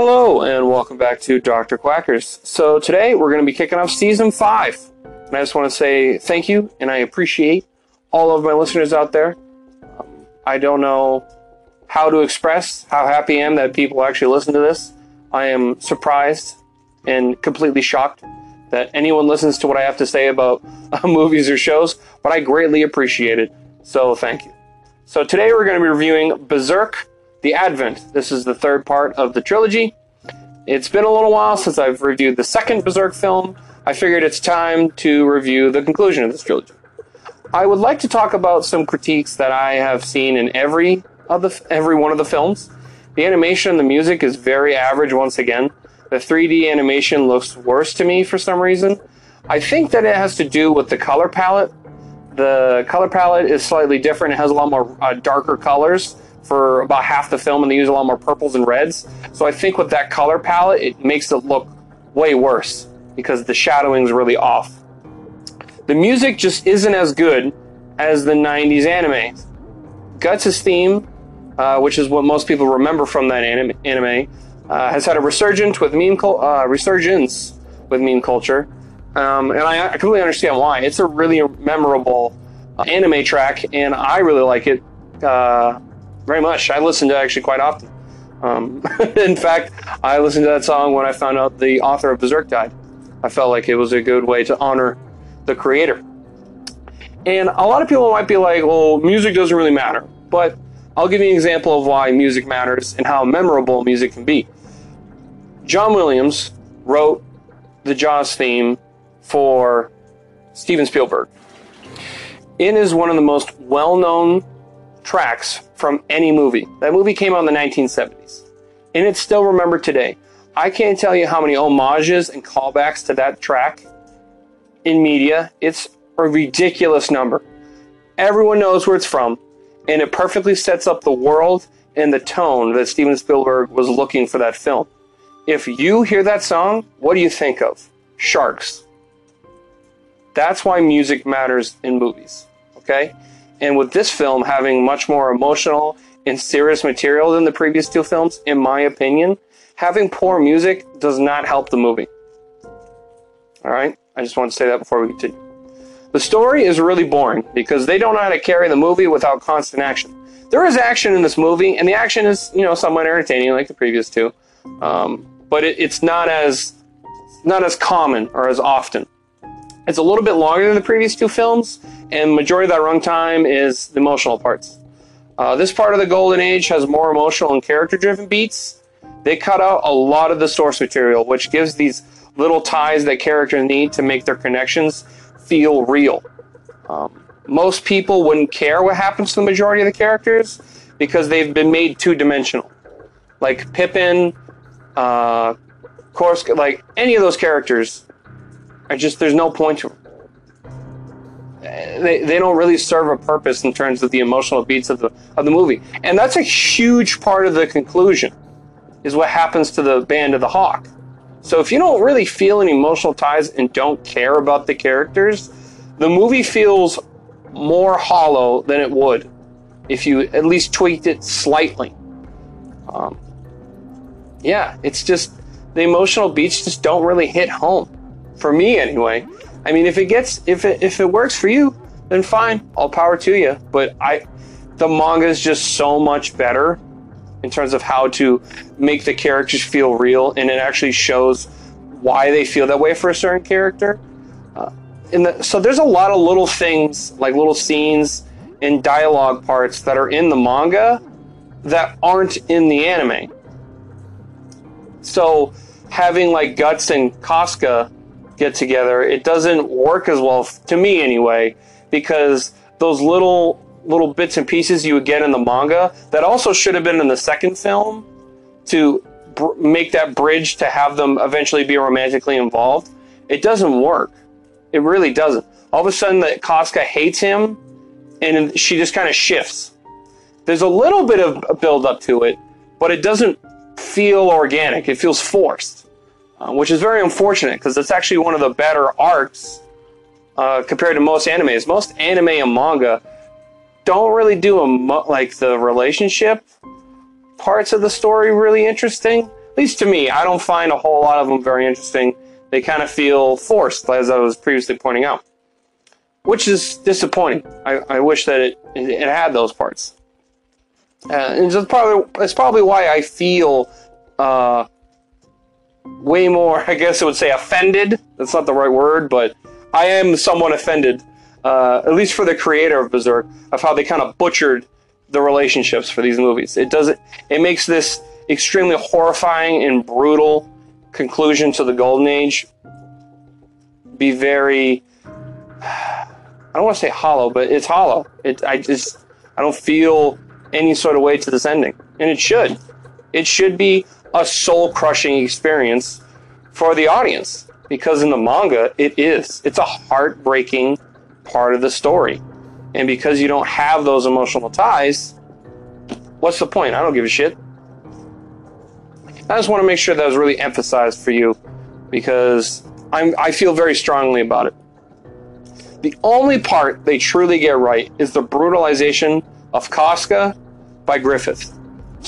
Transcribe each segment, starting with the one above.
Hello, and welcome back to Dr. Quackers. So, today we're going to be kicking off season five. And I just want to say thank you, and I appreciate all of my listeners out there. Um, I don't know how to express how happy I am that people actually listen to this. I am surprised and completely shocked that anyone listens to what I have to say about uh, movies or shows, but I greatly appreciate it. So, thank you. So, today we're going to be reviewing Berserk the Advent. This is the third part of the trilogy. It's been a little while since I've reviewed the second Berserk film. I figured it's time to review the conclusion of this trilogy. I would like to talk about some critiques that I have seen in every of the every one of the films. The animation and the music is very average once again. The 3D animation looks worse to me for some reason. I think that it has to do with the color palette. The color palette is slightly different. It has a lot more uh, darker colors for about half the film, and they use a lot more purples and reds. So I think with that color palette, it makes it look way worse because the shadowing is really off. The music just isn't as good as the 90s anime. Guts' theme, uh, which is what most people remember from that anime, anime uh, has had a resurgence with meme uh, resurgence with meme culture, um, and I, I, completely understand why. It's a really memorable uh, anime track, and I really like it. Uh, very much. I listen to it actually quite often. Um, in fact, I listened to that song when I found out the author of Berserk died. I felt like it was a good way to honor the creator. And a lot of people might be like, well, music doesn't really matter. But I'll give you an example of why music matters and how memorable music can be. John Williams wrote the Jaws theme for Steven Spielberg. It is one of the most well known tracks from any movie. That movie came out in the 1970s, and it's still remembered today. I can't tell you how many homages and callbacks to that track in media. It's a ridiculous number. Everyone knows where it's from, and it perfectly sets up the world and the tone that Steven Spielberg was looking for that film. If you hear that song, what do you think of? Sharks. That's why music matters in movies, okay? And with this film having much more emotional and serious material than the previous two films, in my opinion, having poor music does not help the movie. All right? I just want to say that before we continue. The story is really boring because they don't know how to carry the movie without constant action. There is action in this movie, and the action is, you know, somewhat entertaining like the previous two, um, but it, it's not as not as common or as often. It's a little bit longer than the previous two films, and majority of that runtime is the emotional parts. Uh, this part of the Golden Age has more emotional and character-driven beats. They cut out a lot of the source material, which gives these little ties that characters need to make their connections feel real. Um, most people wouldn't care what happens to the majority of the characters because they've been made two-dimensional. Like Pippin, uh, Corkus, like any of those characters I just there's no point to they, they don't really serve a purpose in terms of the emotional beats of the of the movie. And that's a huge part of the conclusion is what happens to the band of the hawk. So if you don't really feel any emotional ties and don't care about the characters, the movie feels more hollow than it would if you at least tweaked it slightly. Um, yeah, it's just the emotional beats just don't really hit home for me anyway. I mean, if it gets if it if it works for you, then fine, all power to you. But I, the manga is just so much better in terms of how to make the characters feel real, and it actually shows why they feel that way for a certain character. Uh, the, so there's a lot of little things like little scenes and dialogue parts that are in the manga that aren't in the anime. So having like Guts and Casca get together, it doesn't work as well to me anyway, because those little little bits and pieces you would get in the manga that also should have been in the second film to br- make that bridge to have them eventually be romantically involved, it doesn't work. It really doesn't. All of a sudden, that Casca hates him, and she just kind of shifts. There's a little bit of build up to it, but it doesn't feel organic. It feels forced uh, which is very unfortunate because it's actually one of the better arcs uh, compared to most animes. Most anime and manga don't really do a mo- like the relationship parts of the story really interesting. At least to me, I don't find a whole lot of them very interesting. They kind of feel forced, as I was previously pointing out, which is disappointing. I, I wish that it, it had those parts. Uh, and it's probably, it's probably why I feel uh, way more, I guess I would say, offended. That's not the right word, but I am somewhat offended, uh, at least for the creator of Berserk, of how they kind of butchered the relationships for these movies. It does it. It makes this extremely horrifying and brutal conclusion to the Golden Age be very. I don't want to say hollow, but it's hollow. It. I just. I don't feel any sort of way to this ending, and it should. It should be a soul crushing experience for the audience because in the manga it is. It's a heartbreaking part of the story. And because you don't have those emotional ties, what's the point? I don't give a shit. I just want to make sure that was really emphasized for you because I'm, I feel very strongly about it. The only part they truly get right is the brutalization of Casca by Griffith.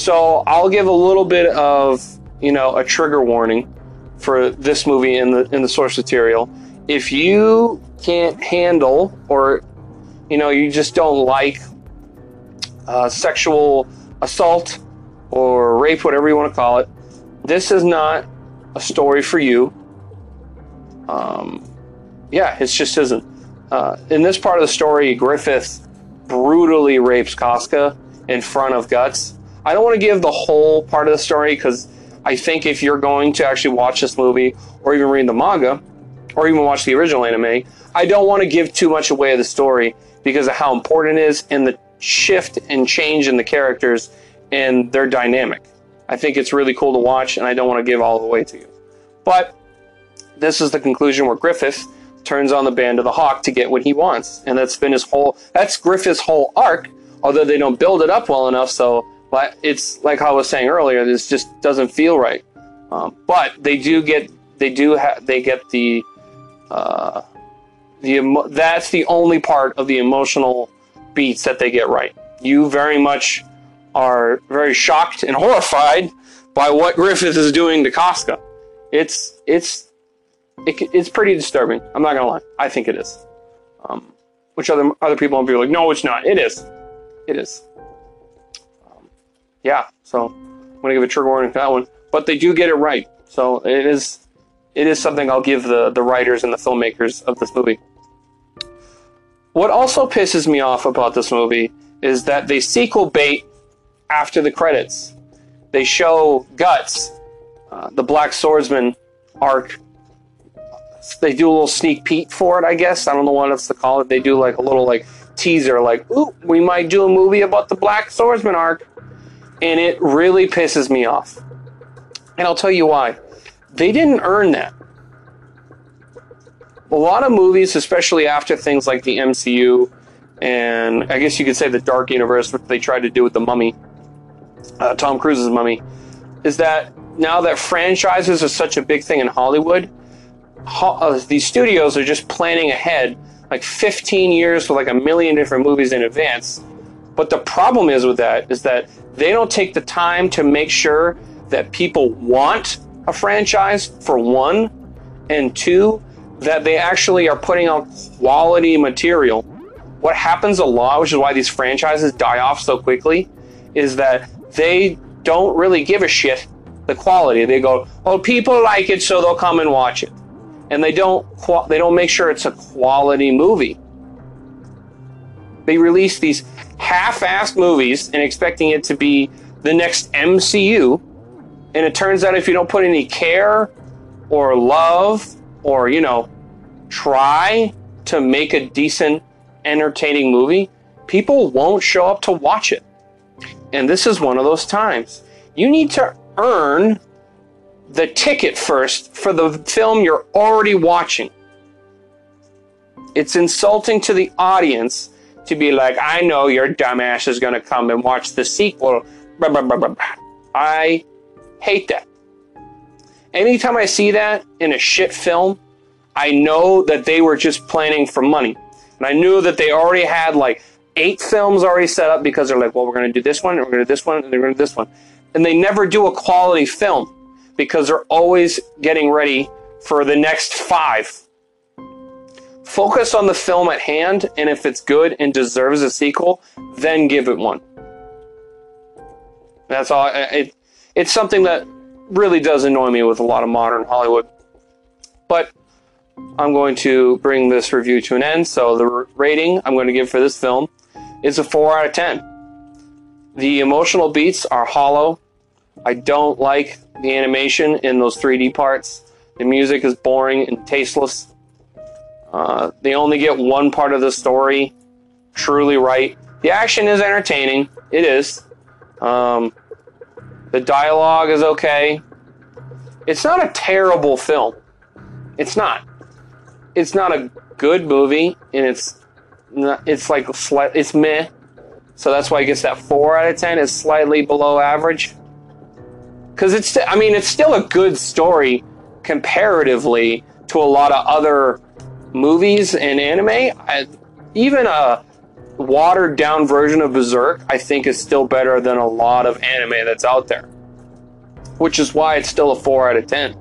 So I'll give a little bit of, you know, a trigger warning for this movie in the in the source material. If you can't handle or you know you just don't like uh, sexual assault or rape, whatever you want to call it, this is not a story for you. Um, yeah, it just isn't. Uh, in this part of the story, Griffith brutally rapes Casca in front of Guts. I don't want to give the whole part of the story because I think if you're going to actually watch this movie or even read the manga or even watch the original anime, I don't want to give too much away of the story because of how important it is and the shift and change in the characters and their dynamic. I think it's really cool to watch and I don't want to give all the way to you. But this is the conclusion where Griffith turns on the band of the Hawk to get what he wants. And that's been his whole that's Griffith's whole arc, although they don't build it up well enough so but it's like I was saying earlier. This just doesn't feel right. Um, but they do get they do have they get the uh, the emo- that's the only part of the emotional beats that they get right. You very much are very shocked and horrified by what Griffith is doing to Casca. It's it's it, it's pretty disturbing. I'm not gonna lie. I think it is. Um, which other other people will be like, no, it's not. It is. It is yeah, so I'm gonna give a trigger warning for that one. But they do get it right, so it is it is something I'll give the the writers and the filmmakers of this movie. What also pisses me off about this movie is that they sequel bait after the credits. They show Guts, uh, the Black Swordsman arc. They do a little sneak peek for it, I guess. I don't know what else to call it. They do like a little like teaser, like, "Ooh, we might do a movie about the Black Swordsman arc." And it really pisses me off. And I'll tell you why. They didn't earn that. A lot of movies, especially after things like the MCU and I guess you could say the Dark Universe, what they tried to do with the Mummy, uh, Tom Cruise's Mummy, is that now that franchises are such a big thing in Hollywood, ho- uh, these studios are just planning ahead like 15 years for like a million different movies in advance. But the problem is with that is that they don't take the time to make sure that people want a franchise for one, and two, that they actually are putting out quality material. What happens a lot, which is why these franchises die off so quickly, is that they don't really give a shit the quality. They go, "Oh, people like it, so they'll come and watch it," and they don't they don't make sure it's a quality movie. They release these half-assed movies and expecting it to be the next MCU, and it turns out if you don't put any care or love or you know try to make a decent entertaining movie, people won't show up to watch it. And this is one of those times. You need to earn the ticket first for the film you're already watching. It's insulting to the audience to be like, I know your dumbass is going to come and watch the sequel. I hate that. Anytime I see that in a shit film, I know that they were just planning for money. And I knew that they already had like eight films already set up because they're like, well, we're going to do this one, and we're going to do this one, and they're going to do this one. And they never do a quality film because they're always getting ready for the next five. Focus on the film at hand, and if it's good and deserves a sequel, then give it one. That's all. It, it's something that really does annoy me with a lot of modern Hollywood. But I'm going to bring this review to an end. So the rating I'm going to give for this film is a 4 out of 10. The emotional beats are hollow. I don't like the animation in those 3D parts. The music is boring and tasteless. Uh, they only get one part of the story truly right. The action is entertaining. It is. Um, the dialogue is okay. It's not a terrible film. It's not. It's not a good movie, and it's not, it's like slight, it's meh. So that's why it gets that four out of ten. It's slightly below average. Because it's, I mean, it's still a good story comparatively to a lot of other movies and anime. I, even a watered down version of Berserk, I think, is still better than a lot of anime that's out there. Which is why it's still a 4 out of 10.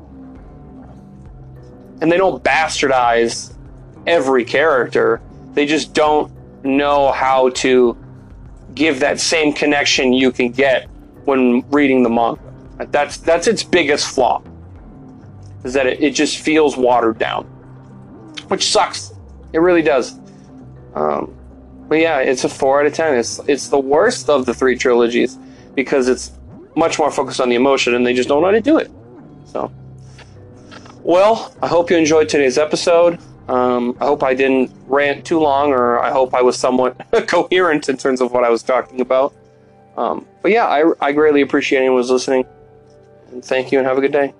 And they don't bastardize every character, they just don't know how to give that same connection you can get when reading the manga. That's that's its biggest flaw. Is that it, it just feels watered down. Which sucks. It really does. Um, but yeah, it's a four out of ten. It's it's the worst of the three trilogies because it's much more focused on the emotion, and they just don't know how to do it. So, well, I hope you enjoyed today's episode. Um, I hope I didn't rant too long, or I hope I was somewhat coherent in terms of what I was talking about. Um, but yeah, I, I greatly appreciate anyone who's listening, and thank you, and have a good day.